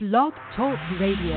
Blog Talk Radio.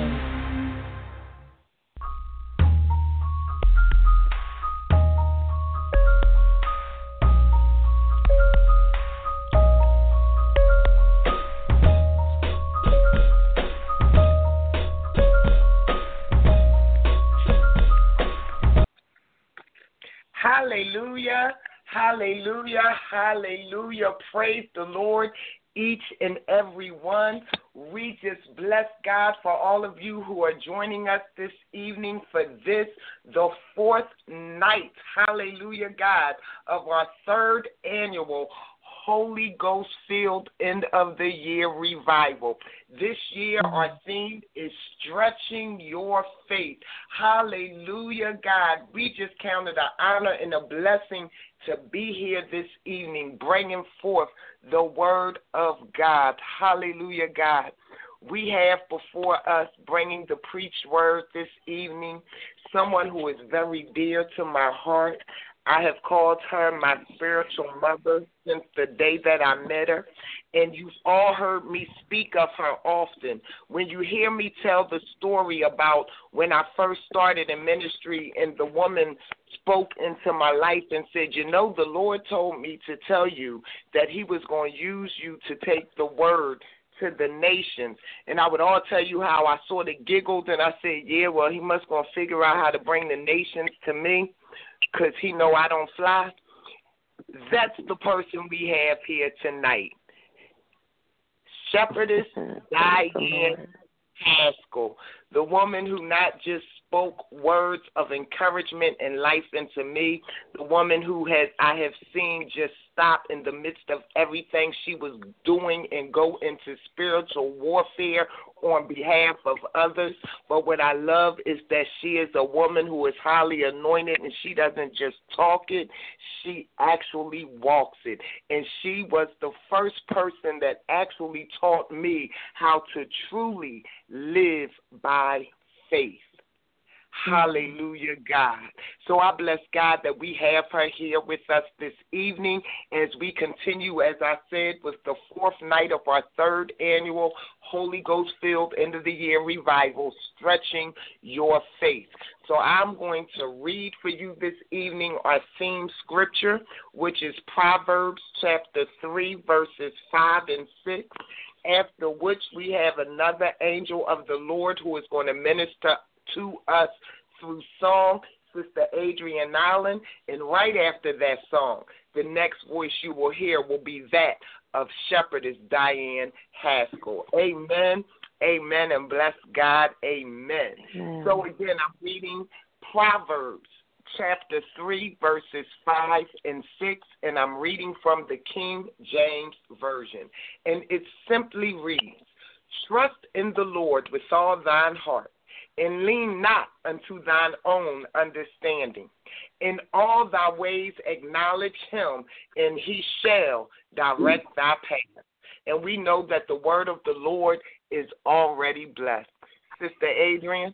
Hallelujah, hallelujah, hallelujah. Praise the Lord, each and every one. We just bless God for all of you who are joining us this evening for this, the fourth night, hallelujah, God, of our third annual Holy Ghost filled end of the year revival. This year, our mm-hmm. theme is stretching your faith. Hallelujah, God. We just count it an honor and a blessing to be here this evening, bringing forth the word of God. Hallelujah, God. We have before us bringing the preached word this evening someone who is very dear to my heart. I have called her my spiritual mother since the day that I met her, and you've all heard me speak of her often. When you hear me tell the story about when I first started in ministry and the woman spoke into my life and said, You know, the Lord told me to tell you that He was going to use you to take the word to the nations. And I would all tell you how I sort of giggled and I said, Yeah, well, He must going to figure out how to bring the nations to me because He know I don't fly. That's the person we have here tonight. Shepherdess Diane Haskell, the woman who not just spoke words of encouragement and life into me, the woman who has I have seen just stop in the midst of everything she was doing and go into spiritual warfare on behalf of others. But what I love is that she is a woman who is highly anointed and she doesn't just talk it, she actually walks it. And she was the first person that actually taught me how to truly live by faith. Hmm. Hallelujah, God. So I bless God that we have her here with us this evening as we continue, as I said, with the fourth night of our third annual Holy Ghost filled end of the year revival, stretching your faith. So I'm going to read for you this evening our theme scripture, which is Proverbs chapter 3, verses 5 and 6 after which we have another angel of the Lord who is going to minister to us through song, Sister Adrienne Allen. And right after that song, the next voice you will hear will be that of Shepherdess Diane Haskell. Amen. Amen. And bless God. Amen. Amen. So again, I'm reading Proverbs chapter 3, verses 5 and 6, and I'm reading from the King James Version. And it simply reads Trust in the Lord with all thine heart and lean not unto thine own understanding. In all thy ways acknowledge him, and he shall direct thy path. And we know that the word of the Lord is already blessed. Sister Adrienne?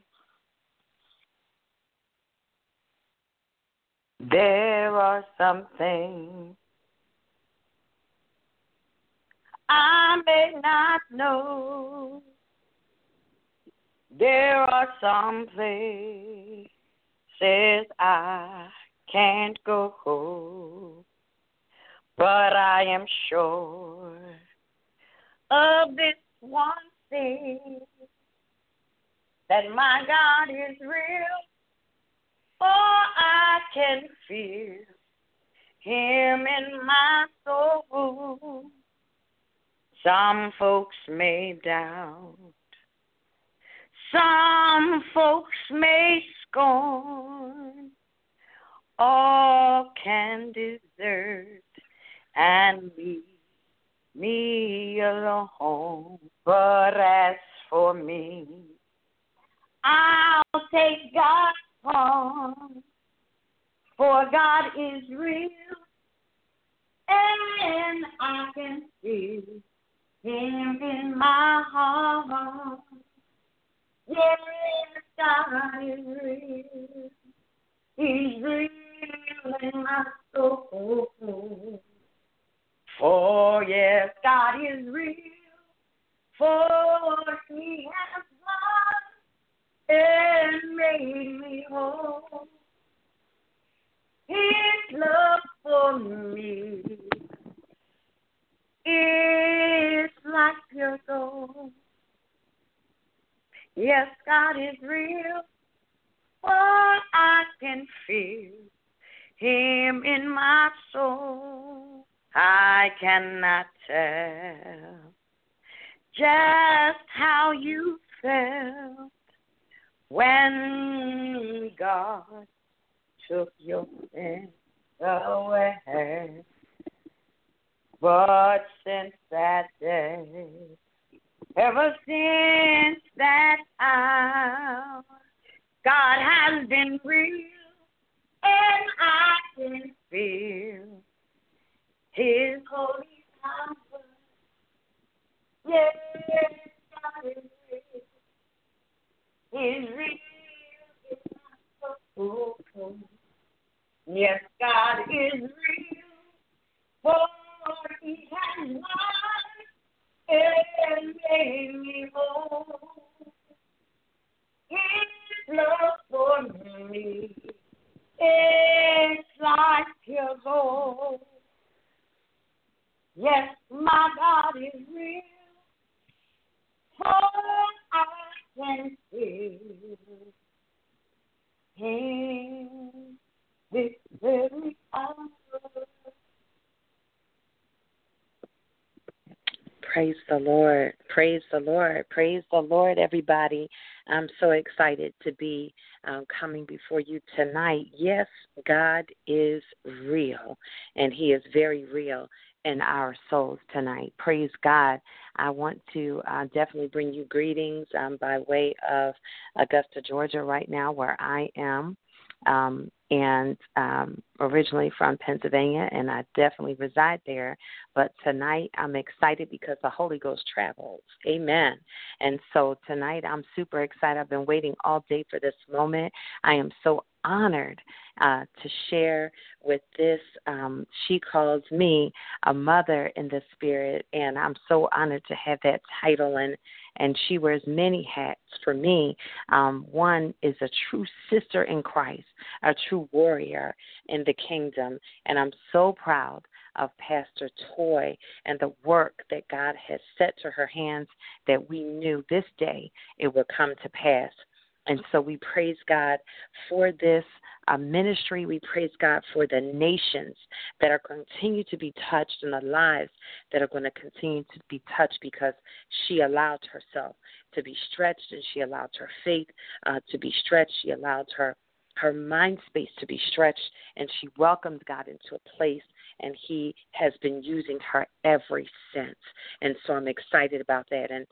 There are some things I may not know. There are some places I can't go, but I am sure of this one thing that my God is real, for I can feel Him in my soul. Some folks may doubt some folks may scorn all can desert and leave me alone. But as for me, I'll take God's arm, for God is real, and I can feel Him in my heart. Yes, God is real. He's real in my soul. For yes, God is real. for he has won and made me whole. His love for me is like pure gold. Yes, God is real, for I can feel Him in my soul. I cannot tell just how you felt when God took your sin away. But since that day, ever since that hour, God has been real, and I can feel His holy power. Yes, God is He's real. Yes, God is real. For He has won and made me whole. His love for me is like pure gold. Yes, my God is real. For I Praise the Lord. Praise the Lord. Praise the Lord, everybody. I'm so excited to be um, coming before you tonight. Yes, God is real, and He is very real in our souls tonight. Praise God. I want to uh, definitely bring you greetings um, by way of Augusta, Georgia, right now, where I am. Um, and um, originally from Pennsylvania, and I definitely reside there. But tonight I'm excited because the Holy Ghost travels. Amen. And so tonight I'm super excited. I've been waiting all day for this moment. I am so honored uh, to share with this. Um, she calls me a mother in the spirit, and I'm so honored to have that title. And and she wears many hats for me. Um, one is a true sister in Christ, a true warrior in the kingdom, and I'm so proud of Pastor Toy and the work that God has set to her hands that we knew this day it would come to pass. And so we praise God for this uh, ministry. We praise God for the nations that are continue to be touched and the lives that are going to continue to be touched because she allowed herself to be stretched and she allowed her faith uh, to be stretched. She allowed her her mind space to be stretched and she welcomed God into a place and he has been using her every since. And so I'm excited about that. And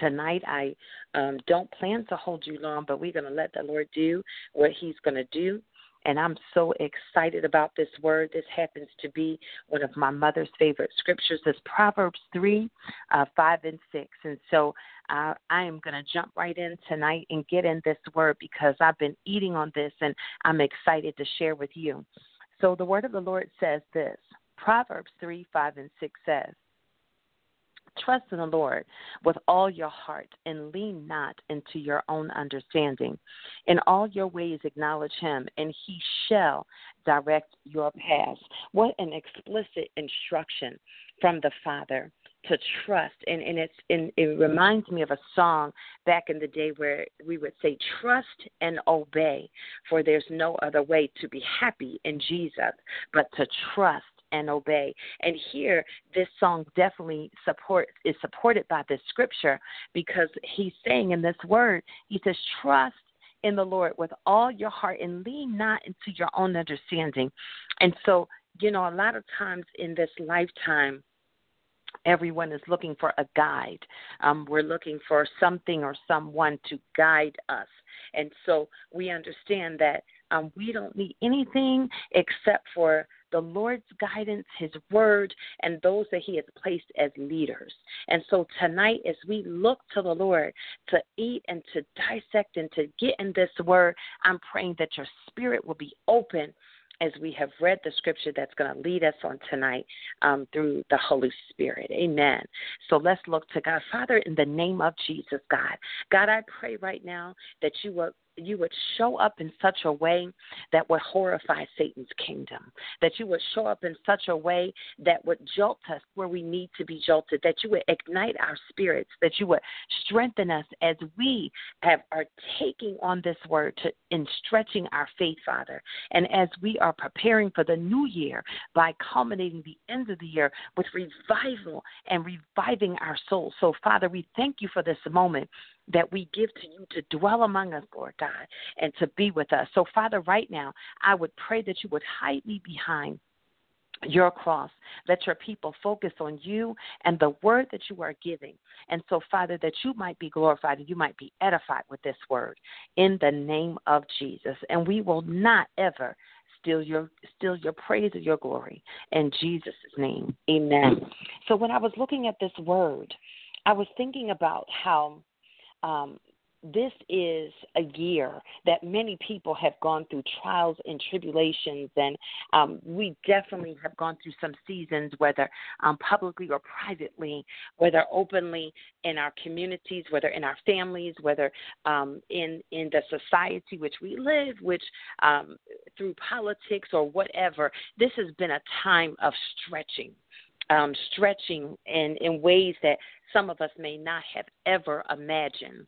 tonight i um, don't plan to hold you long but we're going to let the lord do what he's going to do. And i'm so excited about this word. This happens to be one of my mother's favorite scriptures. It's proverbs 3 uh, 5 and 6 and so uh, i am going to jump right in tonight and get in this word because i've been eating on this and i'm excited to share with you. So the word of the lord says this proverbs 3 5 and 6 says Trust in the Lord with all your heart and lean not into your own understanding. In all your ways, acknowledge him, and he shall direct your paths. What an explicit instruction from the Father to trust and, and it's and it reminds me of a song back in the day where we would say trust and obey for there's no other way to be happy in jesus but to trust and obey. And here, this song definitely support is supported by this scripture because he's saying in this word, he says, trust in the Lord with all your heart and lean not into your own understanding. And so, you know, a lot of times in this lifetime, everyone is looking for a guide. Um, we're looking for something or someone to guide us. And so we understand that um, we don't need anything except for the Lord's guidance, His word, and those that He has placed as leaders. And so tonight, as we look to the Lord to eat and to dissect and to get in this word, I'm praying that your spirit will be open as we have read the scripture that's going to lead us on tonight um, through the Holy Spirit. Amen. So let's look to God. Father, in the name of Jesus, God, God, I pray right now that you will you would show up in such a way that would horrify Satan's kingdom, that you would show up in such a way that would jolt us where we need to be jolted, that you would ignite our spirits, that you would strengthen us as we have are taking on this word to, in stretching our faith, Father, and as we are preparing for the new year by culminating the end of the year with revival and reviving our souls. So, Father, we thank you for this moment that we give to you to dwell among us, Lord God, and to be with us. So, Father, right now, I would pray that you would hide me behind your cross. Let your people focus on you and the word that you are giving. And so, Father, that you might be glorified and you might be edified with this word in the name of Jesus. And we will not ever steal your steal your praise or your glory in Jesus' name. Amen. So when I was looking at this word, I was thinking about how um, this is a year that many people have gone through trials and tribulations, and um, we definitely have gone through some seasons, whether um, publicly or privately, whether openly in our communities, whether in our families, whether um, in in the society which we live, which um, through politics or whatever. This has been a time of stretching. Um, stretching in, in ways that some of us may not have ever imagined.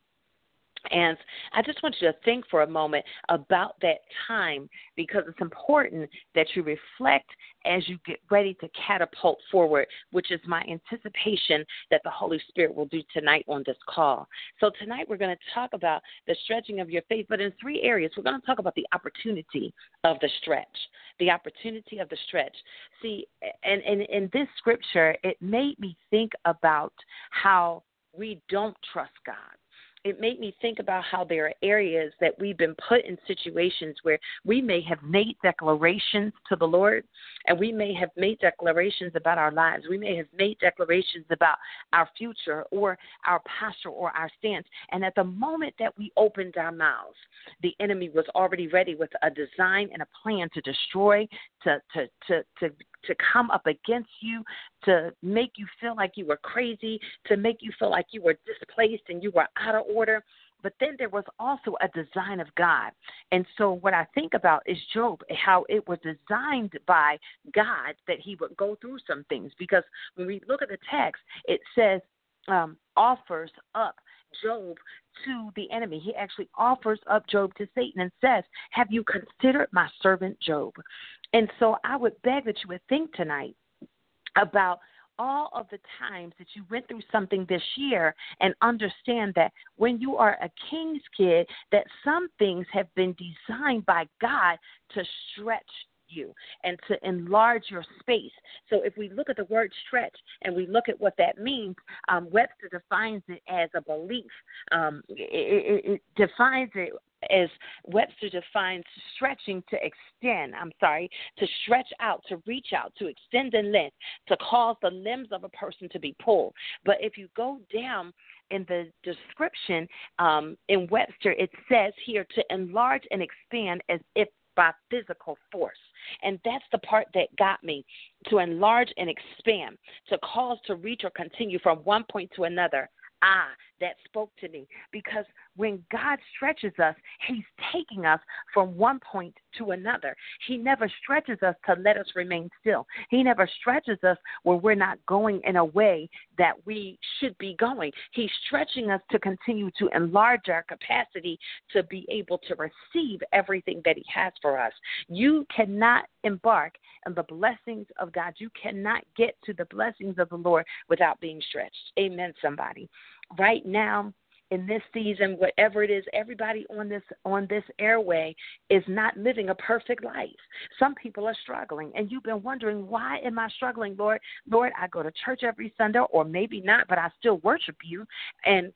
And I just want you to think for a moment about that time because it's important that you reflect as you get ready to catapult forward, which is my anticipation that the Holy Spirit will do tonight on this call. So, tonight we're going to talk about the stretching of your faith, but in three areas. We're going to talk about the opportunity of the stretch. The opportunity of the stretch. See, and, in this scripture, it made me think about how we don't trust God it made me think about how there are areas that we've been put in situations where we may have made declarations to the Lord and we may have made declarations about our lives. We may have made declarations about our future or our posture or our stance. And at the moment that we opened our mouths, the enemy was already ready with a design and a plan to destroy, to, to, to, to to come up against you, to make you feel like you were crazy, to make you feel like you were displaced and you were out of order. But then there was also a design of God. And so, what I think about is Job, how it was designed by God that he would go through some things. Because when we look at the text, it says, um, offers up Job to the enemy. He actually offers up Job to Satan and says, Have you considered my servant Job? And so I would beg that you would think tonight about all of the times that you went through something this year and understand that when you are a king's kid that some things have been designed by God to stretch you and to enlarge your space. So if we look at the word stretch and we look at what that means, um, Webster defines it as a belief. Um, it, it, it defines it as Webster defines stretching to extend, I'm sorry, to stretch out, to reach out, to extend in length, to cause the limbs of a person to be pulled. But if you go down in the description um, in Webster, it says here to enlarge and expand as if by physical force. And that's the part that got me to enlarge and expand, to cause to reach or continue from one point to another ah that spoke to me because when God stretches us, He's taking us from one point to another. He never stretches us to let us remain still. He never stretches us where we're not going in a way that we should be going. He's stretching us to continue to enlarge our capacity to be able to receive everything that He has for us. You cannot embark on the blessings of God. You cannot get to the blessings of the Lord without being stretched. Amen, somebody right now in this season whatever it is everybody on this on this airway is not living a perfect life some people are struggling and you've been wondering why am i struggling lord lord i go to church every sunday or maybe not but i still worship you and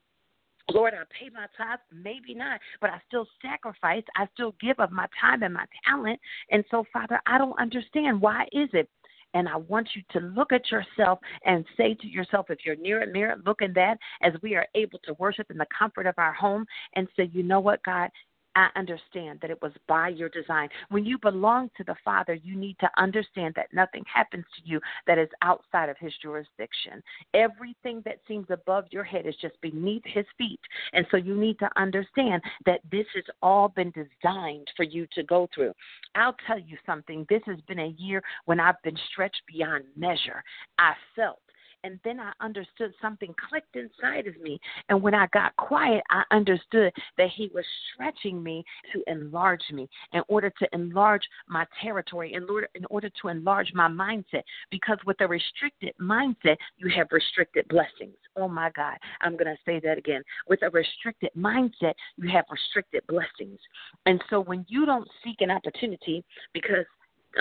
Lord, I pay my tithes, maybe not, but I still sacrifice. I still give of my time and my talent. And so, Father, I don't understand. Why is it and I want you to look at yourself and say to yourself, if you're near a mirror, look in that as we are able to worship in the comfort of our home and say, you know what, God, I understand that it was by your design. When you belong to the Father, you need to understand that nothing happens to you that is outside of His jurisdiction. Everything that seems above your head is just beneath His feet. And so you need to understand that this has all been designed for you to go through. I'll tell you something. This has been a year when I've been stretched beyond measure. I felt and then I understood something clicked inside of me. And when I got quiet, I understood that He was stretching me to enlarge me in order to enlarge my territory, in order, in order to enlarge my mindset. Because with a restricted mindset, you have restricted blessings. Oh my God, I'm going to say that again. With a restricted mindset, you have restricted blessings. And so when you don't seek an opportunity, because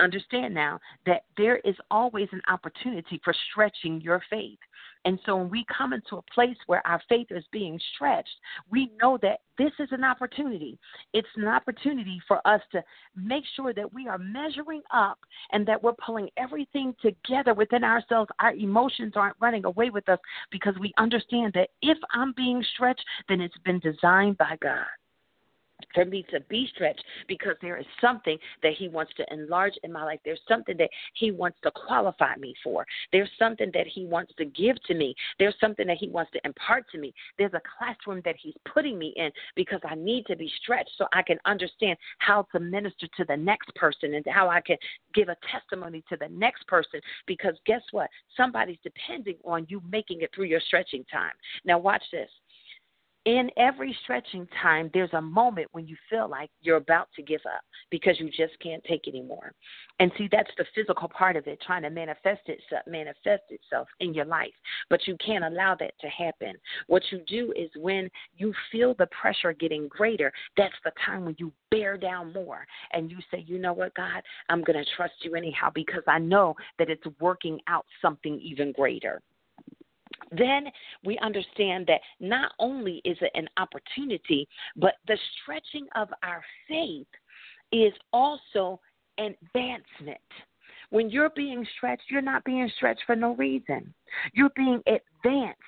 understand now that there is always an opportunity for stretching your faith. And so when we come into a place where our faith is being stretched, we know that this is an opportunity. It's an opportunity for us to make sure that we are measuring up and that we're pulling everything together within ourselves. Our emotions aren't running away with us because we understand that if I'm being stretched, then it's been designed by God for me to be stretched because there is something that he wants to enlarge in my life. There's something that he wants to qualify me for. There's something that he wants to give to me. There's something that he wants to impart to me. There's a classroom that he's putting me in because I need to be stretched so I can understand how to minister to the next person and how I can give a testimony to the next person because guess what? Somebody's depending on you making it through your stretching time. Now watch this in every stretching time, there's a moment when you feel like you're about to give up because you just can't take anymore. And see, that's the physical part of it, trying to manifest itself, manifest itself in your life. But you can't allow that to happen. What you do is when you feel the pressure getting greater, that's the time when you bear down more and you say, you know what, God, I'm going to trust you anyhow because I know that it's working out something even greater then we understand that not only is it an opportunity, but the stretching of our faith is also advancement. When you're being stretched, you're not being stretched for no reason. You're being advanced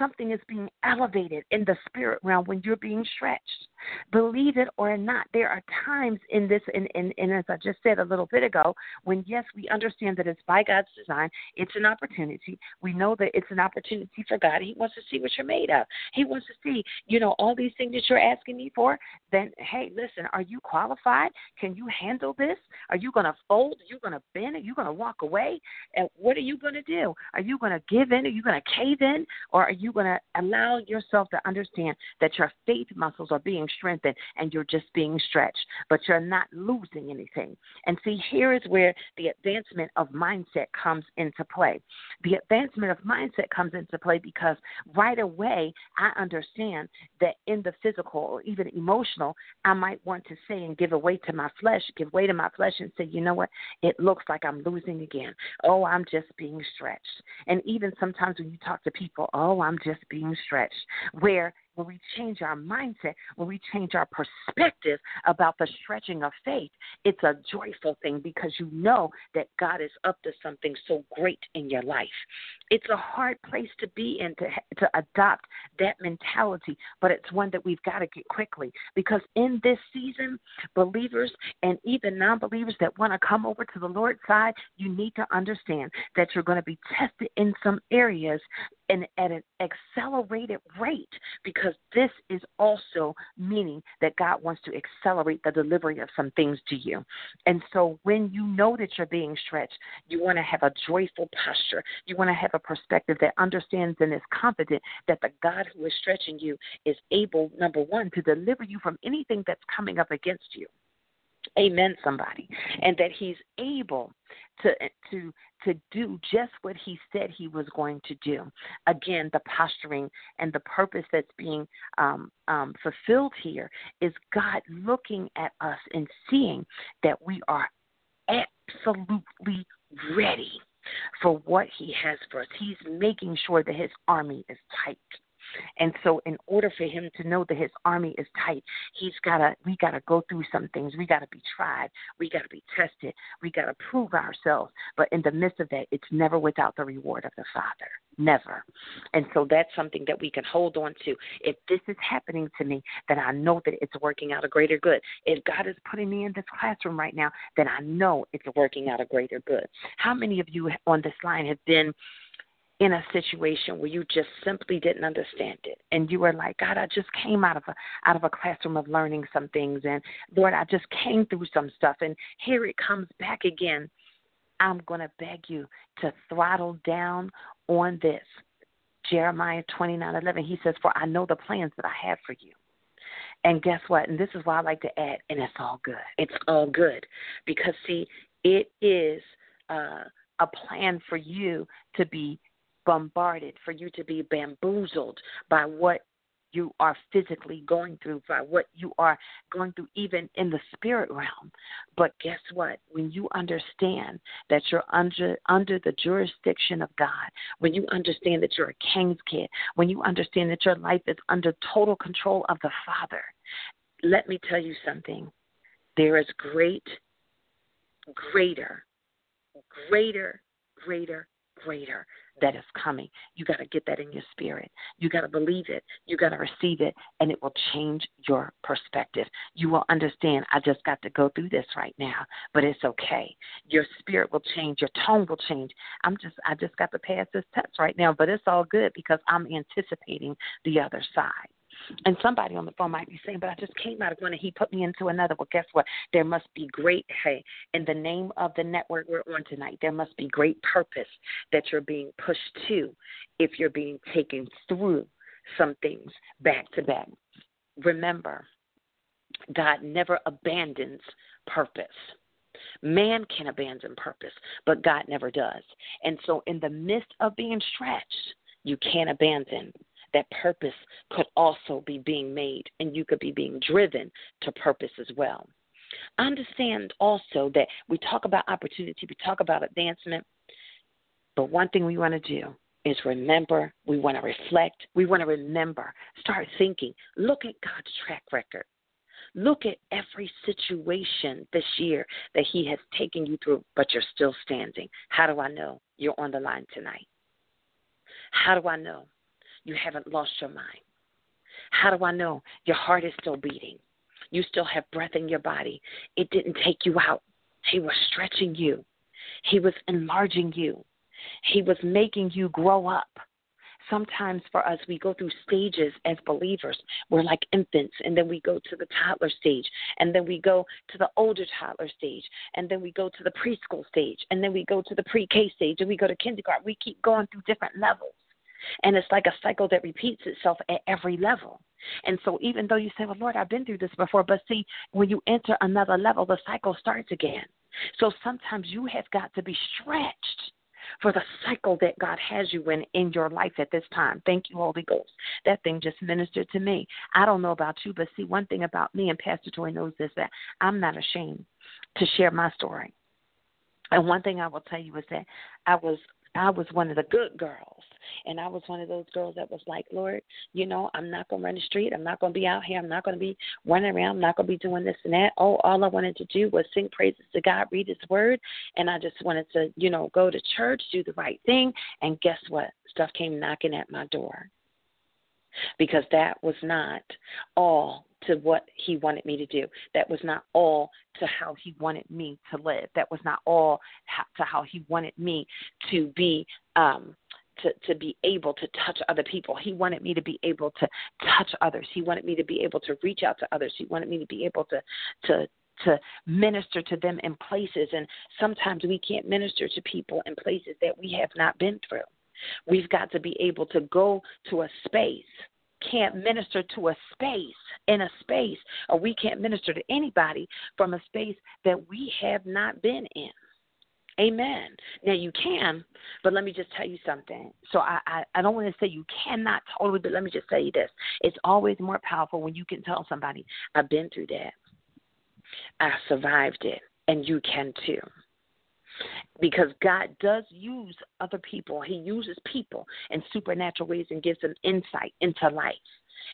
something is being elevated in the spirit realm when you're being stretched. Believe it or not, there are times in this, and, and, and as I just said a little bit ago, when yes, we understand that it's by God's design, it's an opportunity. We know that it's an opportunity for God. He wants to see what you're made of. He wants to see, you know, all these things that you're asking me for. Then, hey, listen, are you qualified? Can you handle this? Are you going to fold? Are you going to bend? Are you going to walk away? And what are you going to do? Are you going to give in? Are you going to cave in? Or are you going to allow yourself to understand that your faith muscles are being strengthened and you're just being stretched, but you're not losing anything. And see, here is where the advancement of mindset comes into play. The advancement of mindset comes into play because right away I understand that in the physical or even emotional, I might want to say and give away to my flesh, give way to my flesh and say, you know what? It looks like I'm losing again. Oh, I'm just being stretched. And even sometimes when you talk to people, oh, I'm just being stretched, where when we change our mindset, when we change our perspective about the stretching of faith, it's a joyful thing because you know that God is up to something so great in your life. It's a hard place to be in to, to adopt that mentality, but it's one that we've got to get quickly because in this season, believers and even non believers that want to come over to the Lord's side, you need to understand that you're going to be tested in some areas and at an accelerated rate because this is also meaning that God wants to accelerate the delivery of some things to you. And so when you know that you're being stretched, you want to have a joyful posture. You want to have a perspective that understands and is confident that the God who is stretching you is able, number one, to deliver you from anything that's coming up against you. Amen, somebody. And that he's able to to to do just what he said he was going to do. Again, the posturing and the purpose that's being um, um, fulfilled here is God looking at us and seeing that we are absolutely ready for what he has for us. He's making sure that his army is tight. And so, in order for him to know that his army is tight, he's gotta. We gotta go through some things. We gotta be tried. We gotta be tested. We gotta prove ourselves. But in the midst of that, it's never without the reward of the Father. Never. And so that's something that we can hold on to. If this is happening to me, then I know that it's working out a greater good. If God is putting me in this classroom right now, then I know it's working out a greater good. How many of you on this line have been in a situation where you just simply didn't understand it. And you were like god i just came out of a out of a classroom of learning some things and lord i just came through some stuff and here it comes back again. I'm going to beg you to throttle down on this. Jeremiah twenty nine eleven he says for i know the plans that i have for you. And guess what? And this is why i like to add and it's all good. It's all good because see it is uh a plan for you to be bombarded, for you to be bamboozled by what you are physically going through, by what you are going through, even in the spirit realm. But guess what? When you understand that you're under under the jurisdiction of God, when you understand that you're a king's kid, when you understand that your life is under total control of the Father, let me tell you something. There is great, greater, greater, greater, greater that is coming. You got to get that in your spirit. You got to believe it. You got to receive it, and it will change your perspective. You will understand, I just got to go through this right now, but it's okay. Your spirit will change. Your tone will change. I'm just, I just got to pass this test right now, but it's all good because I'm anticipating the other side. And somebody on the phone might be saying, but I just came out of one and he put me into another. Well, guess what? There must be great, hey, in the name of the network we're on tonight, there must be great purpose that you're being pushed to if you're being taken through some things back to back. Remember, God never abandons purpose. Man can abandon purpose, but God never does. And so, in the midst of being stretched, you can't abandon that purpose could also be being made and you could be being driven to purpose as well. Understand also that we talk about opportunity, we talk about advancement, but one thing we want to do is remember, we want to reflect, we want to remember, start thinking, look at God's track record. Look at every situation this year that He has taken you through, but you're still standing. How do I know you're on the line tonight? How do I know you haven't lost your mind? How do I know your heart is still beating? You still have breath in your body. It didn't take you out. He was stretching you, He was enlarging you, He was making you grow up. Sometimes for us, we go through stages as believers. We're like infants, and then we go to the toddler stage, and then we go to the older toddler stage, and then we go to the preschool stage, and then we go to the pre K stage, and we go to kindergarten. We keep going through different levels. And it's like a cycle that repeats itself at every level. And so, even though you say, Well, Lord, I've been through this before, but see, when you enter another level, the cycle starts again. So, sometimes you have got to be stretched for the cycle that God has you in in your life at this time. Thank you, Holy Ghost. That thing just ministered to me. I don't know about you, but see, one thing about me, and Pastor Toy knows this, that I'm not ashamed to share my story. And one thing I will tell you is that I was I was one of the good girls. And I was one of those girls that was like, Lord, you know, I'm not going to run the street. I'm not going to be out here. I'm not going to be running around. I'm not going to be doing this and that. Oh, all I wanted to do was sing praises to God, read His Word. And I just wanted to, you know, go to church, do the right thing. And guess what? Stuff came knocking at my door. Because that was not all to what he wanted me to do. That was not all to how he wanted me to live. That was not all to how he wanted me to be um to, to be able to touch other people. He wanted me to be able to touch others. He wanted me to be able to reach out to others. He wanted me to be able to to to minister to them in places and sometimes we can't minister to people in places that we have not been through. We've got to be able to go to a space can't minister to a space in a space, or we can't minister to anybody from a space that we have not been in. Amen. Now you can, but let me just tell you something. So I, I, I don't want to say you cannot totally, but let me just tell you this. It's always more powerful when you can tell somebody, I've been through that. I survived it, and you can too. Because God does use other people. He uses people in supernatural ways and gives them insight into life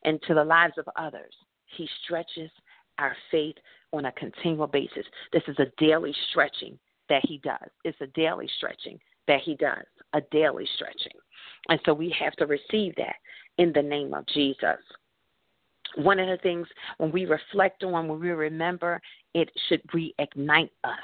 and to the lives of others. He stretches our faith on a continual basis. This is a daily stretching that He does. It's a daily stretching that He does, a daily stretching. And so we have to receive that in the name of Jesus. One of the things when we reflect on, when we remember, it should reignite us.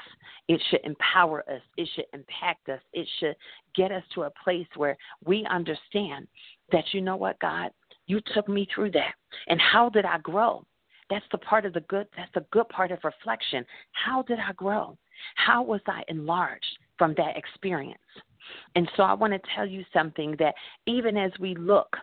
It should empower us. It should impact us. It should get us to a place where we understand that, you know what, God, you took me through that. And how did I grow? That's the part of the good, that's the good part of reflection. How did I grow? How was I enlarged from that experience? And so I want to tell you something that even as we look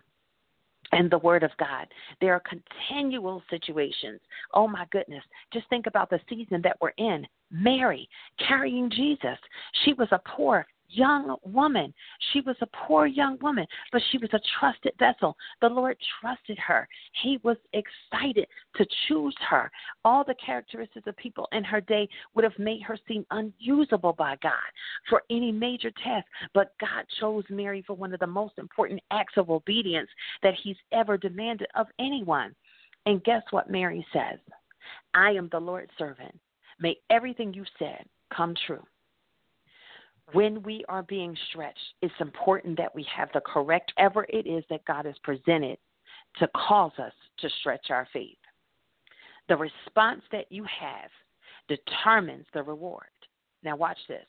and the Word of God. There are continual situations. Oh my goodness. Just think about the season that we're in. Mary carrying Jesus. She was a poor, young woman. She was a poor young woman, but she was a trusted vessel. The Lord trusted her. He was excited to choose her. All the characteristics of people in her day would have made her seem unusable by God for any major task, but God chose Mary for one of the most important acts of obedience that He's ever demanded of anyone. And guess what Mary says? I am the Lord's servant. May everything you said come true when we are being stretched, it's important that we have the correct ever it is that God has presented to cause us to stretch our faith. The response that you have determines the reward. Now, watch this.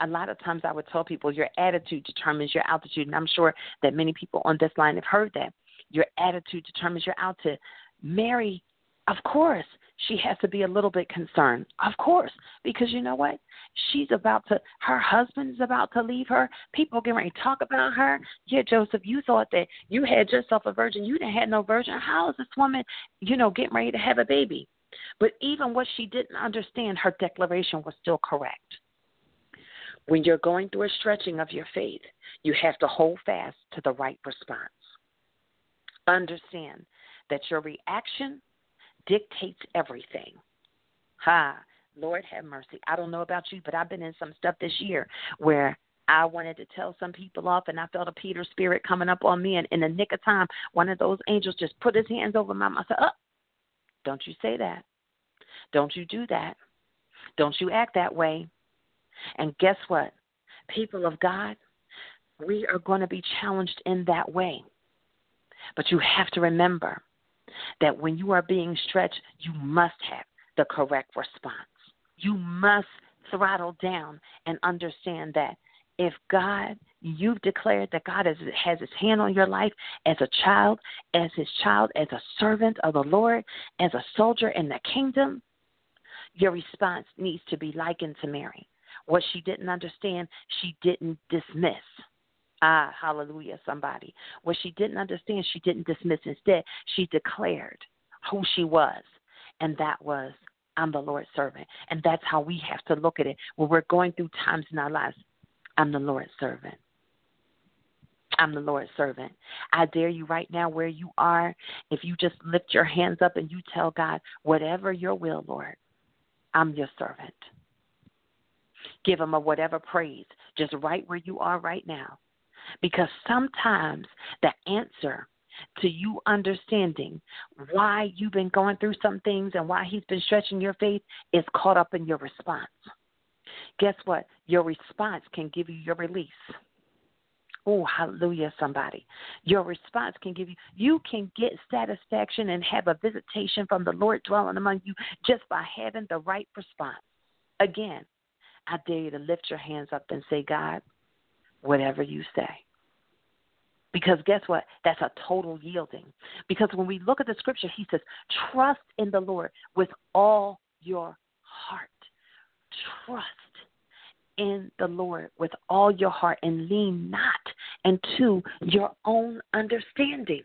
A lot of times I would tell people your attitude determines your altitude, and I'm sure that many people on this line have heard that. Your attitude determines your altitude. Mary, of course, she has to be a little bit concerned. Of course, because you know what? She's about to, her husband's about to leave her. People getting ready to talk about her. Yeah, Joseph, you thought that you had yourself a virgin. You didn't have no virgin. How is this woman, you know, getting ready to have a baby? But even what she didn't understand, her declaration was still correct. When you're going through a stretching of your faith, you have to hold fast to the right response. Understand that your reaction dictates everything. Ha, Lord have mercy. I don't know about you, but I've been in some stuff this year where I wanted to tell some people off, and I felt a Peter spirit coming up on me. And in the nick of time, one of those angels just put his hands over my mouth. Oh, don't you say that. Don't you do that. Don't you act that way. And guess what? People of God, we are going to be challenged in that way. But you have to remember that when you are being stretched, you must have the correct response. You must throttle down and understand that if God, you've declared that God has, has his hand on your life as a child, as his child, as a servant of the Lord, as a soldier in the kingdom, your response needs to be likened to Mary. What she didn't understand, she didn't dismiss. Ah, hallelujah, somebody. What she didn't understand, she didn't dismiss. Instead, she declared who she was, and that was, I'm the Lord's servant. And that's how we have to look at it when we're going through times in our lives. I'm the Lord's servant. I'm the Lord's servant. I dare you right now, where you are, if you just lift your hands up and you tell God, whatever your will, Lord, I'm your servant. Give him a whatever praise, just right where you are right now. Because sometimes the answer to you understanding why you've been going through some things and why he's been stretching your faith is caught up in your response. Guess what? Your response can give you your release. Oh, hallelujah, somebody. Your response can give you, you can get satisfaction and have a visitation from the Lord dwelling among you just by having the right response. Again, I dare you to lift your hands up and say, God, whatever you say. Because guess what? That's a total yielding. Because when we look at the scripture, he says, trust in the Lord with all your heart. Trust in the Lord with all your heart and lean not into your own understanding.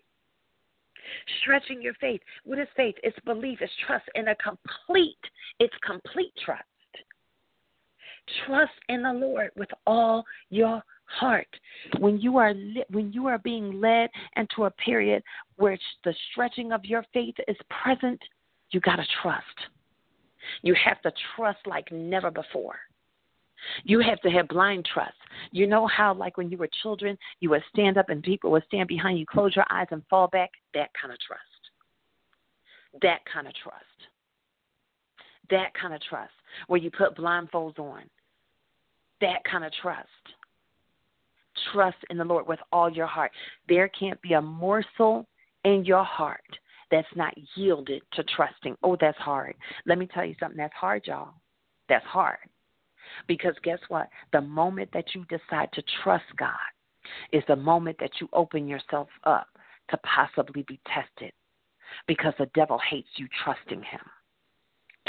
Stretching your faith. What is faith? It's belief, it's trust, in a complete, it's complete trust. Trust in the Lord with all your heart. When you are li- when you are being led into a period where the stretching of your faith is present, you got to trust. You have to trust like never before. You have to have blind trust. You know how, like when you were children, you would stand up and people would stand behind you, close your eyes, and fall back? That kind of trust. That kind of trust. That kind of trust, where you put blindfolds on. That kind of trust. Trust in the Lord with all your heart. There can't be a morsel in your heart that's not yielded to trusting. Oh, that's hard. Let me tell you something. That's hard, y'all. That's hard. Because guess what? The moment that you decide to trust God is the moment that you open yourself up to possibly be tested. Because the devil hates you trusting him.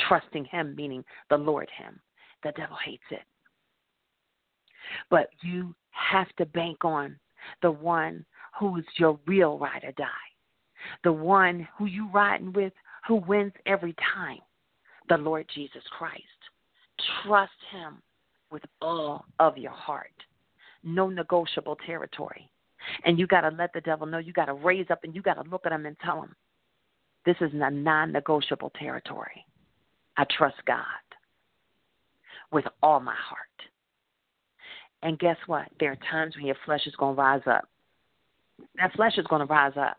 Trusting him, meaning the Lord him. The devil hates it. But you have to bank on the one who's your real ride or die. The one who you riding with who wins every time. The Lord Jesus Christ. Trust Him with all of your heart. No negotiable territory. And you got to let the devil know. You got to raise up and you got to look at him and tell him, this is a non negotiable territory. I trust God with all my heart. And guess what? There are times when your flesh is going to rise up. That flesh is going to rise up.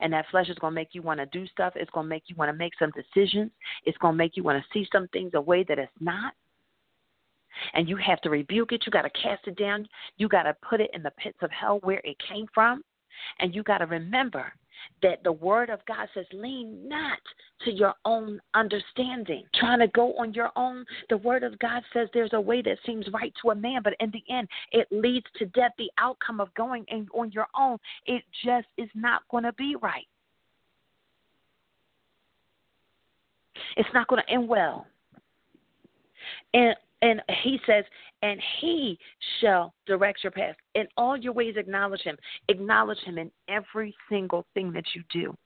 And that flesh is going to make you want to do stuff. It's going to make you want to make some decisions. It's going to make you want to see some things a way that it's not. And you have to rebuke it. You got to cast it down. You got to put it in the pits of hell where it came from. And you got to remember that the word of God says, lean not to your own understanding. Trying to go on your own. The word of God says there's a way that seems right to a man, but in the end, it leads to death. The outcome of going on your own, it just is not going to be right. It's not going to end well. And and he says, and he shall direct your path. In all your ways, acknowledge him. Acknowledge him in every single thing that you do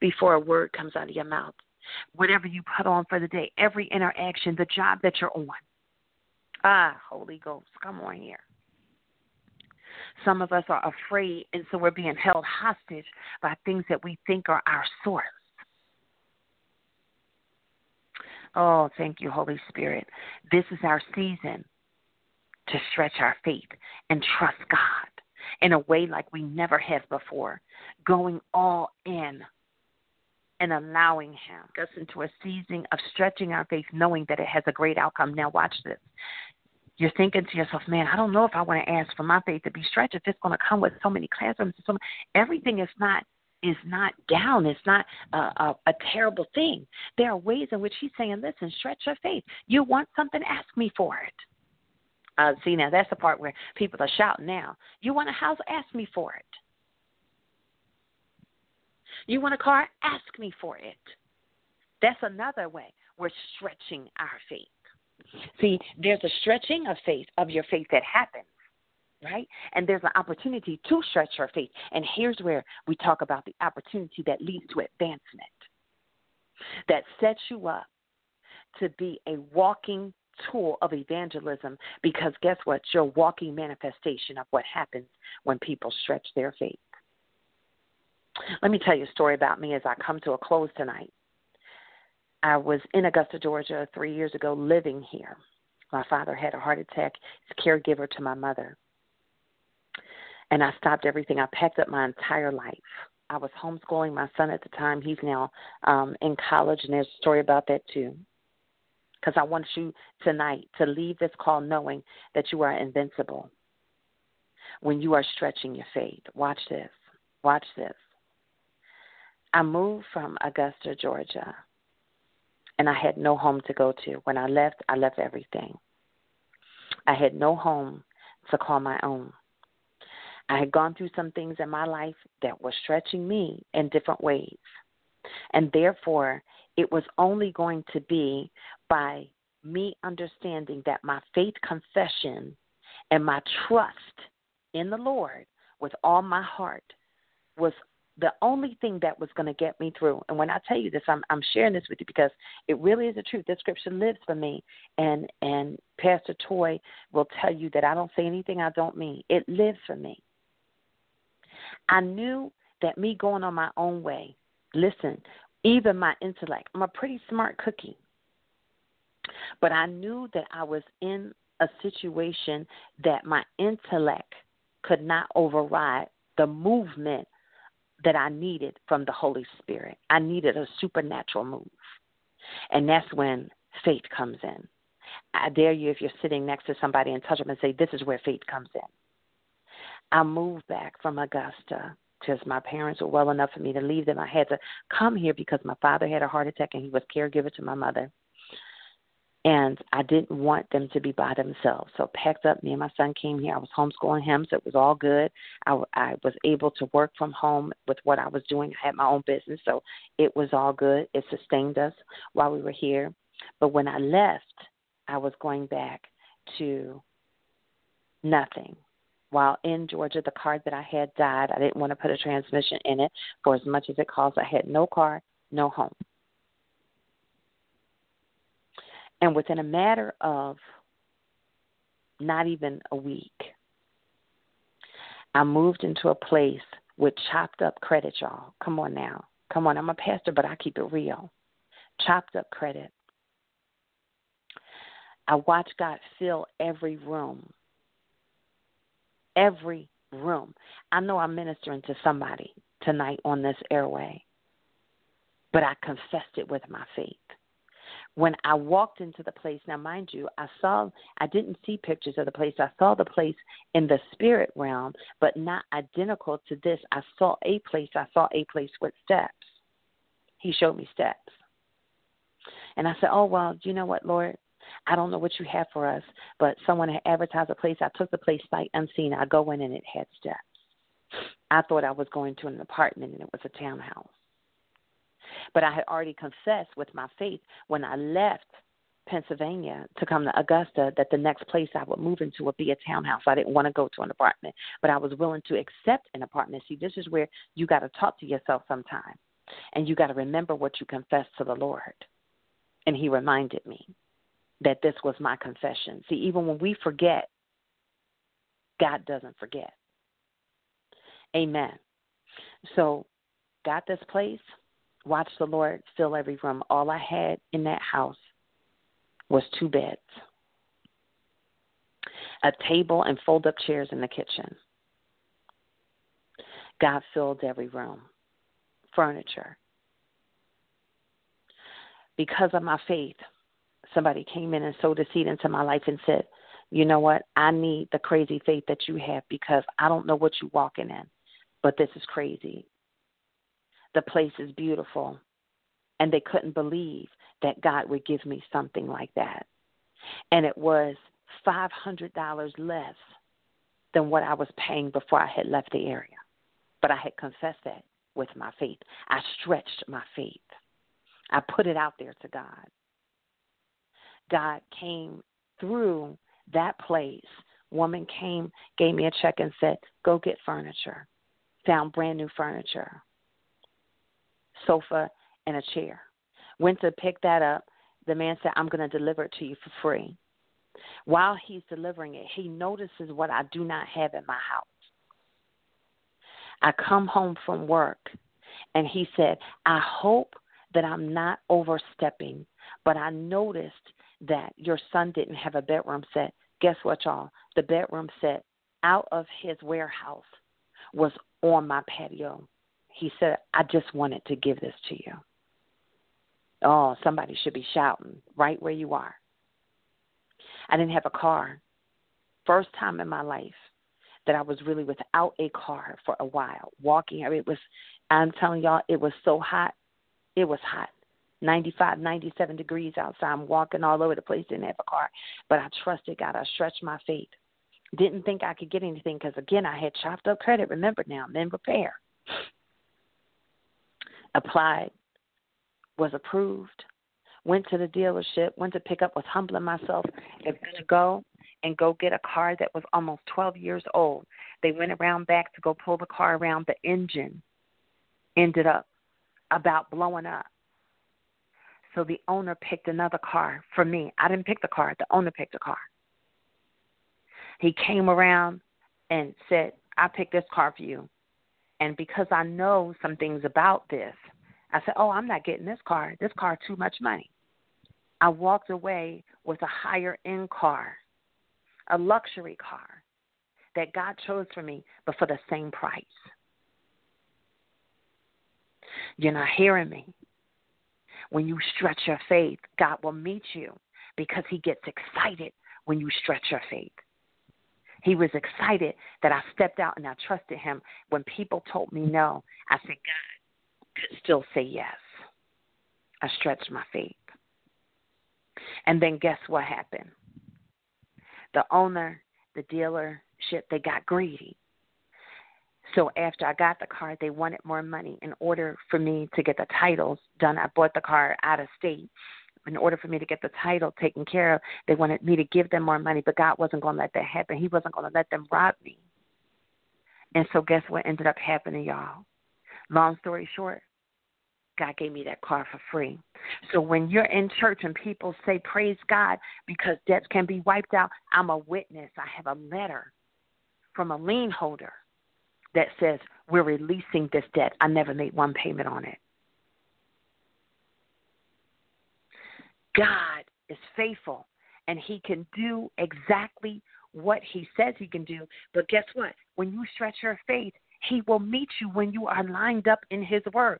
before a word comes out of your mouth. Whatever you put on for the day, every interaction, the job that you're on. Ah, Holy Ghost, come on here. Some of us are afraid, and so we're being held hostage by things that we think are our source. Oh, thank you, Holy Spirit. This is our season to stretch our faith and trust God in a way like we never have before, going all in and allowing Him us into a season of stretching our faith, knowing that it has a great outcome. Now, watch this. You're thinking to yourself, man, I don't know if I want to ask for my faith to be stretched if it's going to come with so many classrooms. And so everything is not is not down. It's not a, a, a terrible thing. There are ways in which he's saying, listen, stretch your faith. You want something, ask me for it. Uh, see, now that's the part where people are shouting now. You want a house? Ask me for it. You want a car? Ask me for it. That's another way we're stretching our faith. See, there's a stretching of faith, of your faith that happens right? And there's an opportunity to stretch your faith. And here's where we talk about the opportunity that leads to advancement, that sets you up to be a walking tool of evangelism because guess what? You're walking manifestation of what happens when people stretch their faith. Let me tell you a story about me as I come to a close tonight. I was in Augusta, Georgia three years ago, living here. My father had a heart attack. He's caregiver to my mother and I stopped everything. I packed up my entire life. I was homeschooling my son at the time. He's now um, in college, and there's a story about that too. Because I want you tonight to leave this call knowing that you are invincible when you are stretching your faith. Watch this. Watch this. I moved from Augusta, Georgia, and I had no home to go to. When I left, I left everything. I had no home to call my own. I had gone through some things in my life that were stretching me in different ways. And therefore, it was only going to be by me understanding that my faith confession and my trust in the Lord with all my heart was the only thing that was going to get me through. And when I tell you this, I'm, I'm sharing this with you because it really is the truth. This scripture lives for me, and and Pastor Toy will tell you that I don't say anything I don't mean. It lives for me. I knew that me going on my own way, listen, even my intellect, I'm a pretty smart cookie. But I knew that I was in a situation that my intellect could not override the movement that I needed from the Holy Spirit. I needed a supernatural move. And that's when faith comes in. I dare you, if you're sitting next to somebody and touch them and say, This is where faith comes in. I moved back from Augusta because my parents were well enough for me to leave them. I had to come here because my father had a heart attack and he was caregiver to my mother and I didn't want them to be by themselves. So packed up. Me and my son came here. I was homeschooling him, so it was all good. I, I was able to work from home with what I was doing. I had my own business, so it was all good. It sustained us while we were here. But when I left, I was going back to nothing. While in Georgia, the car that I had died. I didn't want to put a transmission in it for as much as it cost. I had no car, no home. And within a matter of not even a week, I moved into a place with chopped up credit, y'all. Come on now. Come on, I'm a pastor, but I keep it real. Chopped up credit. I watched God fill every room. Every room. I know I'm ministering to somebody tonight on this airway, but I confessed it with my faith when I walked into the place, now mind you, I saw I didn't see pictures of the place. I saw the place in the spirit realm, but not identical to this. I saw a place, I saw a place with steps. He showed me steps. And I said, Oh well, do you know what, Lord? I don't know what you have for us, but someone had advertised a place. I took the place sight unseen. I go in and it had steps. I thought I was going to an apartment and it was a townhouse. But I had already confessed with my faith when I left Pennsylvania to come to Augusta that the next place I would move into would be a townhouse. I didn't want to go to an apartment, but I was willing to accept an apartment. See, this is where you got to talk to yourself sometime, and you got to remember what you confessed to the Lord. And He reminded me that this was my confession. See, even when we forget, God doesn't forget. Amen. So, got this place watched the Lord fill every room. All I had in that house was two beds, a table, and fold up chairs in the kitchen. God filled every room, furniture. Because of my faith, somebody came in and sowed a seed into my life and said, You know what? I need the crazy faith that you have because I don't know what you're walking in, but this is crazy the place is beautiful. And they couldn't believe that God would give me something like that. And it was $500 less than what I was paying before I had left the area. But I had confessed that with my faith. I stretched my faith. I put it out there to God. God came through that place. Woman came, gave me a check, and said, Go get furniture. Found brand new furniture sofa, and a chair. Went to pick that up. The man said, I'm going to deliver it to you for free. While he's delivering it, he notices what I do not have in my house. I come home from work and he said, I hope that I'm not overstepping, but I noticed that your son didn't have a bedroom set. Guess what, y'all? The bedroom set out of his warehouse was on my patio he said, I just wanted to give this to you. Oh, somebody should be shouting right where you are. I didn't have a car. First time in my life that I was really without a car for a while. Walking, I mean, it was, I'm telling y'all, it was so hot. It was hot. 95, 97 degrees outside. I'm walking all over the place, didn't have a car. But I trusted God. I stretched my faith. Didn't think I could get anything because, again, I had chopped up credit. Remember now, in repair applied, was approved, went to the dealership, went to pick up, was humbling myself, was going to go and go get a car that was almost 12 years old. They went around back to go pull the car around. The engine ended up about blowing up. So the owner picked another car for me. I didn't pick the car, the owner picked the car. He came around and said, I picked this car for you. And because I know some things about this, I said, "Oh, I'm not getting this car. This car too much money." I walked away with a higher end car a luxury car that God chose for me, but for the same price. You're not hearing me. When you stretch your faith, God will meet you because He gets excited when you stretch your faith. He was excited that I stepped out and I trusted Him. When people told me no, I said, God could still say yes. I stretched my faith. And then guess what happened? The owner, the dealership, they got greedy. So after I got the car, they wanted more money. In order for me to get the titles done, I bought the car out of state. In order for me to get the title taken care of, they wanted me to give them more money, but God wasn't going to let that happen. He wasn't going to let them rob me. And so, guess what ended up happening, y'all? Long story short, God gave me that car for free. So when you're in church and people say, Praise God, because debts can be wiped out, I'm a witness. I have a letter from a lien holder that says, We're releasing this debt. I never made one payment on it. God is faithful and He can do exactly what He says He can do. But guess what? When you stretch your faith, he will meet you when you are lined up in His Word.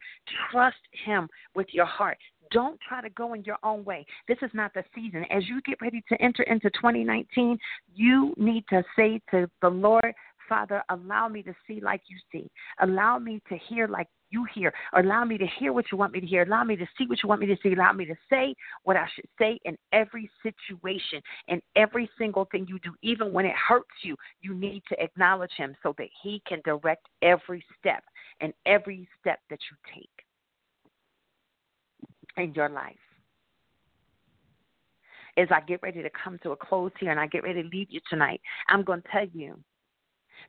Trust Him with your heart. Don't try to go in your own way. This is not the season. As you get ready to enter into 2019, you need to say to the Lord, Father, allow me to see like you see. Allow me to hear like you hear. Allow me to hear what you want me to hear. Allow me to see what you want me to see. Allow me to say what I should say in every situation, in every single thing you do. Even when it hurts you, you need to acknowledge Him so that He can direct every step and every step that you take in your life. As I get ready to come to a close here and I get ready to leave you tonight, I'm going to tell you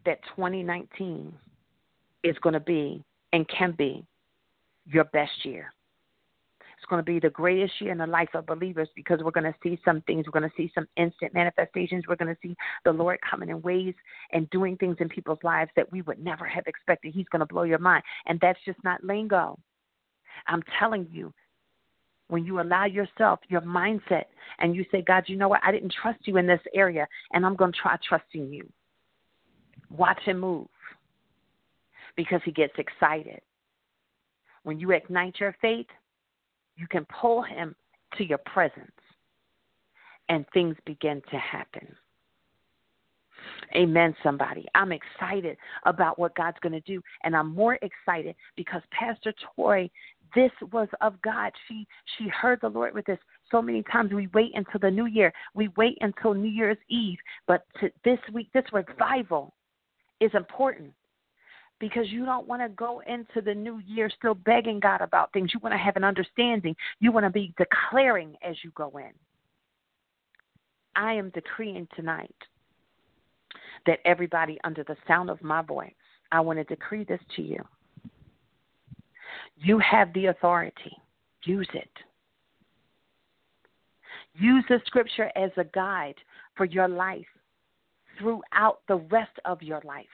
that 2019 is going to be and can be your best year. It's going to be the greatest year in the life of believers because we're going to see some things. We're going to see some instant manifestations. We're going to see the Lord coming in ways and doing things in people's lives that we would never have expected. He's going to blow your mind. And that's just not lingo. I'm telling you, when you allow yourself, your mindset, and you say, God, you know what? I didn't trust you in this area, and I'm going to try trusting you. Watch him move because he gets excited. When you ignite your faith, you can pull him to your presence and things begin to happen. Amen, somebody. I'm excited about what God's going to do. And I'm more excited because Pastor Toy, this was of God. She she heard the Lord with this. So many times we wait until the new year. We wait until New Year's Eve. But this week, this revival is important because you don't want to go into the new year still begging God about things. You want to have an understanding. You want to be declaring as you go in. I am decreeing tonight that everybody under the sound of my voice, I want to decree this to you. You have the authority, use it. Use the scripture as a guide for your life throughout the rest of your life.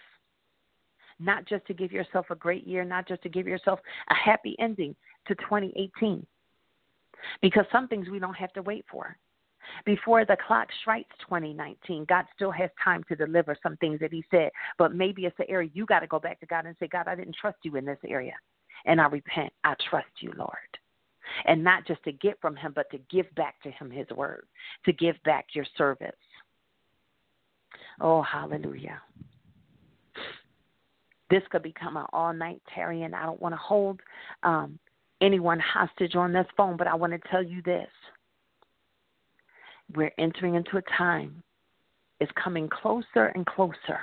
Not just to give yourself a great year, not just to give yourself a happy ending to 2018. Because some things we don't have to wait for. Before the clock strikes 2019, God still has time to deliver some things that He said. But maybe it's the area you got to go back to God and say, God, I didn't trust you in this area. And I repent. I trust you, Lord and not just to get from him, but to give back to him his word, to give back your service. Oh, hallelujah. This could become an all night tarrying. I don't want to hold um, anyone hostage on this phone, but I want to tell you this. We're entering into a time, it's coming closer and closer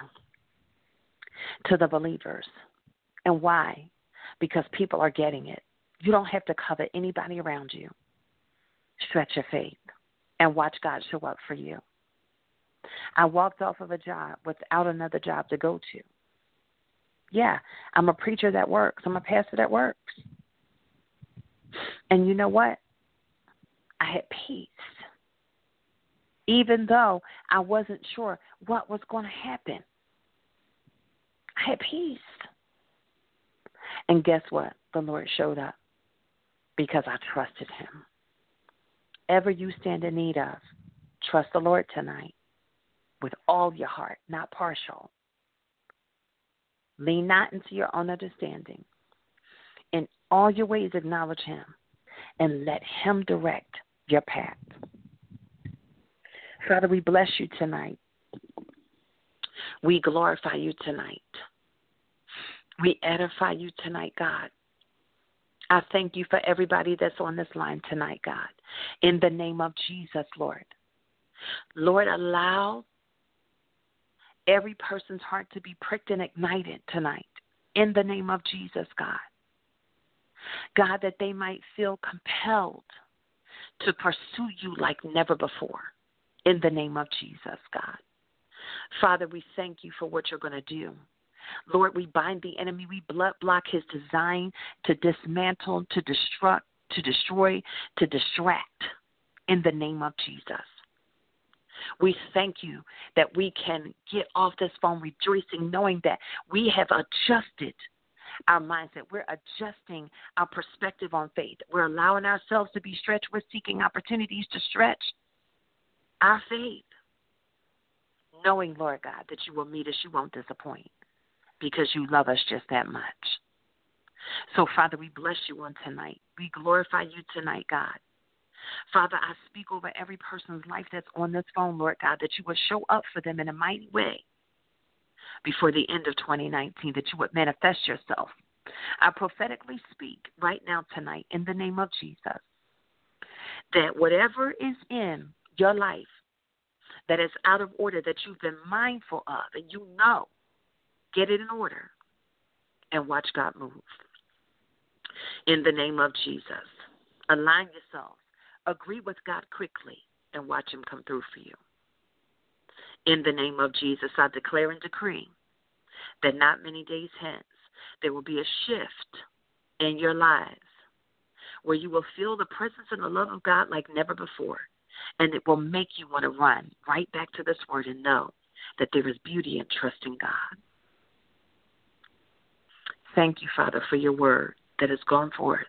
to the believers. And why? Because people are getting it. You don't have to cover anybody around you. Stretch your faith and watch God show up for you. I walked off of a job without another job to go to. Yeah, I'm a preacher that works. I'm a pastor that works. And you know what? I had peace. Even though I wasn't sure what was going to happen, I had peace. And guess what? The Lord showed up because I trusted Him. Ever you stand in need of, trust the Lord tonight. With all your heart, not partial. Lean not into your own understanding. In all your ways, acknowledge Him and let Him direct your path. Father, we bless you tonight. We glorify you tonight. We edify you tonight, God. I thank you for everybody that's on this line tonight, God. In the name of Jesus, Lord. Lord, allow every person's heart to be pricked and ignited tonight. In the name of Jesus, God. God, that they might feel compelled to pursue you like never before. In the name of Jesus, God. Father, we thank you for what you're going to do. Lord, we bind the enemy. We blood block his design to dismantle, to destruct, to destroy, to distract in the name of Jesus. We thank you that we can get off this phone rejoicing, knowing that we have adjusted our mindset. We're adjusting our perspective on faith. We're allowing ourselves to be stretched. We're seeking opportunities to stretch our faith, knowing, Lord God, that you will meet us, you won't disappoint because you love us just that much. So, Father, we bless you on tonight. We glorify you tonight, God. Father, I speak over every person's life that's on this phone, Lord God, that you would show up for them in a mighty way before the end of 2019, that you would manifest yourself. I prophetically speak right now tonight in the name of Jesus that whatever is in your life that is out of order, that you've been mindful of, and you know Get it in order and watch God move. In the name of Jesus, align yourself. Agree with God quickly and watch Him come through for you. In the name of Jesus, I declare and decree that not many days hence there will be a shift in your lives where you will feel the presence and the love of God like never before. And it will make you want to run right back to this word and know that there is beauty in trusting God. Thank you, Father, for your word that has gone forth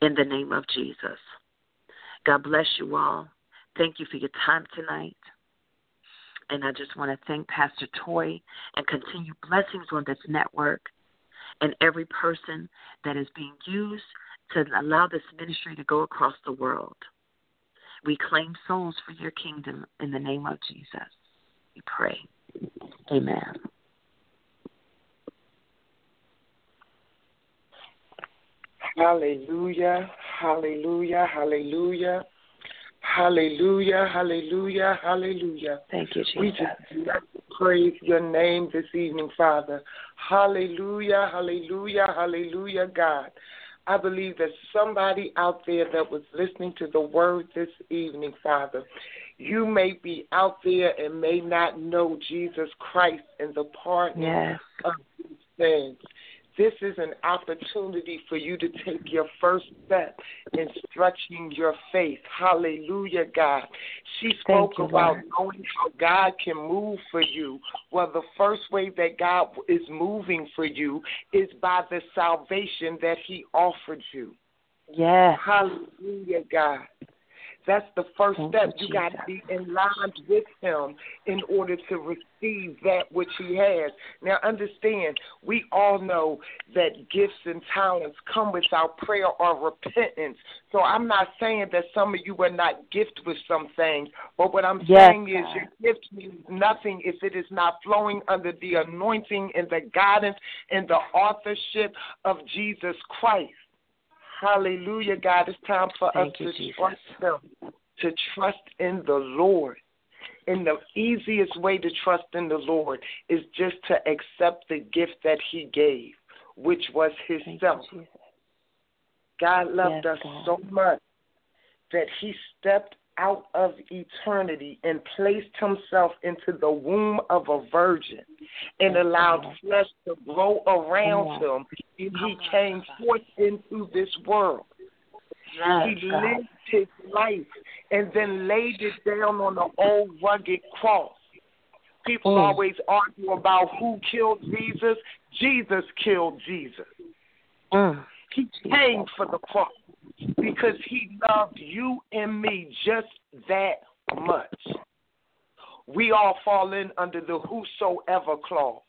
in the name of Jesus. God bless you all. Thank you for your time tonight. And I just want to thank Pastor Toy and continue blessings on this network and every person that is being used to allow this ministry to go across the world. We claim souls for your kingdom in the name of Jesus. We pray. Amen. Hallelujah, hallelujah, hallelujah, hallelujah, hallelujah, hallelujah. Thank you, Jesus. We just praise your name this evening, Father. Hallelujah, hallelujah, hallelujah, God. I believe that somebody out there that was listening to the word this evening, Father, you may be out there and may not know Jesus Christ and the pardon yes. of sins. This is an opportunity for you to take your first step in stretching your faith. Hallelujah, God. She spoke you, about Lord. knowing how God can move for you. Well, the first way that God is moving for you is by the salvation that He offered you. Yes. Hallelujah, God. That's the first Thank step. you, You got to be in line with him in order to receive that which he has. Now, understand, we all know that gifts and talents come without prayer or repentance. So I'm not saying that some of you are not gifted with some things, but what I'm Yes, saying is God. your gift means nothing if it is not flowing under the anointing and the guidance and the authorship of Jesus Christ. Hallelujah, God. It's time for Thank us you, to Jesus. trust Him, to trust in the Lord. And the easiest way to trust in the Lord is just to accept the gift that He gave, which was Thank you, Himself. God loved Yes, us God. so much that He stepped out of eternity and placed Himself into the womb of a virgin and allowed flesh to grow around Him. And He came forth into this world. He lived his life and then laid it down on the old rugged cross. People Mm. always argue about who killed Jesus. Jesus killed Jesus. Mm. He came for the cross because he loved you and me just that much. We all fall in under the whosoever clause.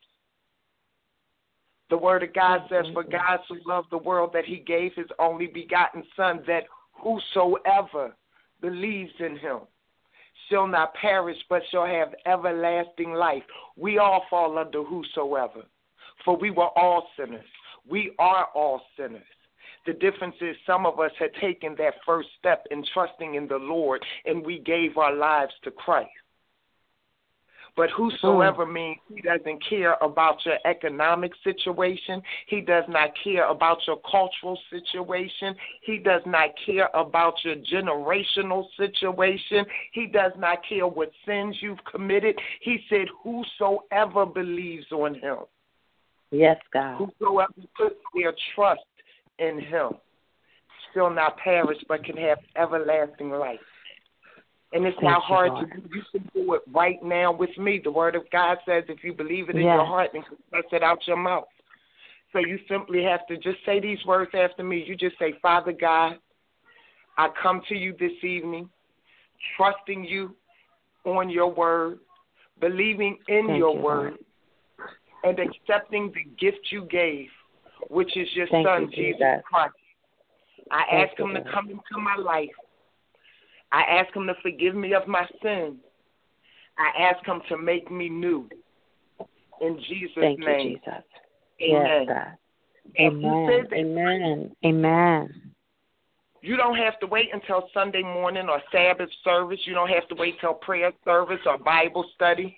The word of God says, For God so loved the world that he gave his only begotten Son, that whosoever believes in him shall not perish, but shall have everlasting life. We all fall under whosoever, for we were all sinners. We are all sinners. The difference is some of us had taken that first step in trusting in the Lord and we gave our lives to Christ. But whosoever mm. means he doesn't care about your economic situation. He does not care about your cultural situation. He does not care about your generational situation. He does not care what sins you've committed. He said, Whosoever believes on him. Yes, God. Whosoever puts their trust in him shall not perish but can have everlasting life. And it's Thank not hard to do. You can do it right now with me. The Word of God says if you believe it in yes. your heart and confess it out your mouth. So you simply have to just say these words after me. You just say, Father God, I come to you this evening, trusting you on your word, believing in Thank your you, word, Lord. and accepting the gift you gave, which is your Thank son, you, Jesus Christ. I Thank ask him you, to come into my life I ask him to forgive me of my sins. I ask him to make me new. In Jesus' Thank name. You, Jesus. Amen. Yes. Amen. Amen. Amen. You don't have to wait until Sunday morning or Sabbath service. You don't have to wait till prayer service or Bible study.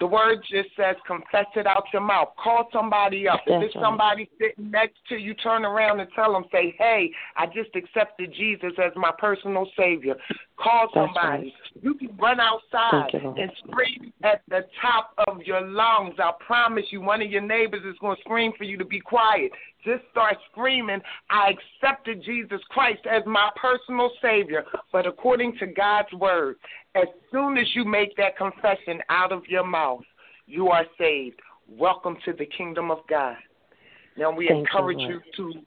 The word just says confess it out your mouth. Call somebody up. That's if it's somebody sitting next to you, turn around and tell them, say, hey, I just accepted Jesus as my personal Savior. Call somebody. Right. You can run outside you, and scream at the top of your lungs. I promise you, one of your neighbors is going to scream for you to be quiet. Just start screaming, I accepted Jesus Christ as my personal Savior. But according to God's Word, as soon as you make that confession out of your mouth, you are saved. Welcome to the kingdom of God. Now, we Thank encourage you, you to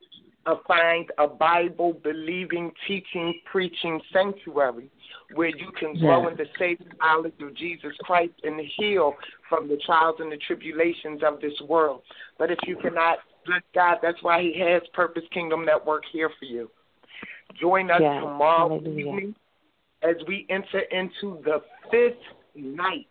uh, find a Bible believing, teaching, preaching sanctuary where you can grow in the saving knowledge of Jesus Christ and heal from the trials and the tribulations of this world. But if you cannot, bless God, that's why He has Purpose Kingdom Network here for you. Join us yes. tomorrow Hallelujah. evening as we enter into the fifth night,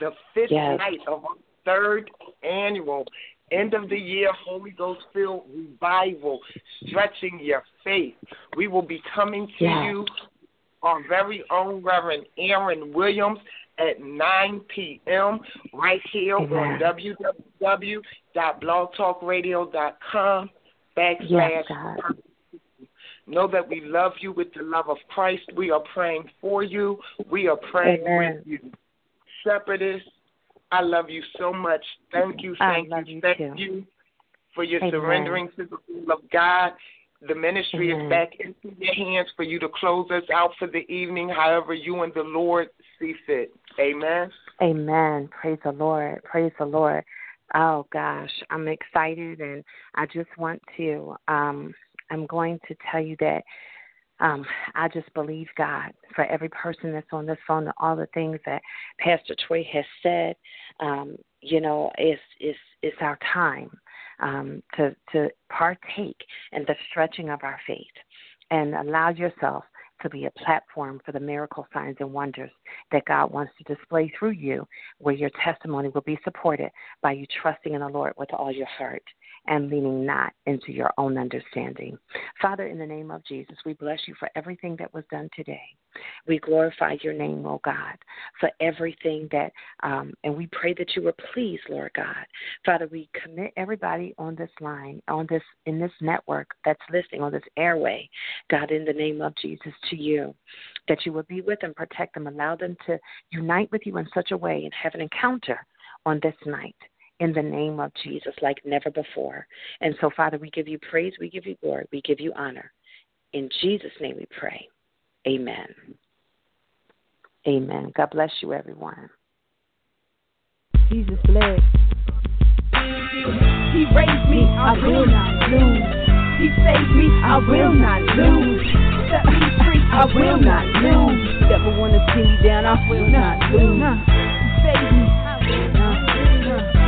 the fifth yes. night of our third annual end of the year Holy Ghost filled revival, stretching your faith. We will be coming to yes. you, our very own Reverend Aaron Williams at 9 p.m. right here Amen. on www.blogtalkradio.com backslash yes, Know that we love you with the love of Christ. We are praying for you. We are praying Amen. with you. Shepherdess, I love you so much. Thank you, thank you, thank too. you for your Amen. surrendering to the will of God. The ministry Amen. is back into your hands for you to close us out for the evening, however you and the Lord see fit. Amen. Amen. Praise the Lord. Praise the Lord. Oh gosh, I'm excited and I just want to um I'm going to tell you that um, I just believe God for every person that's on this phone and all the things that Pastor Troy has said. Um, you know, it's it's it's our time um, to to partake in the stretching of our faith and allow yourself to be a platform for the miracle signs and wonders that God wants to display through you, where your testimony will be supported by you trusting in the Lord with all your heart and leaning not into your own understanding. Father, in the name of Jesus, we bless you for everything that was done today. We glorify your name, oh God, for everything that, um, and we pray that you were pleased, Lord God. Father, we commit everybody on this line, on this, in this network that's listening on this airway, God, in the name of Jesus, to you, that you will be with them, protect them, allow them to unite with you in such a way and have an encounter on this night in the name of Jesus like never before. And so, Father, we give you praise, we give you glory, we give you honor. In Jesus' name we pray. Amen. Amen. God bless you, everyone. Jesus bless. He raised me, I will not lose. He saved me, I will not lose. Set me free, I will not lose. The never wanna see me down. I will not lose. Save me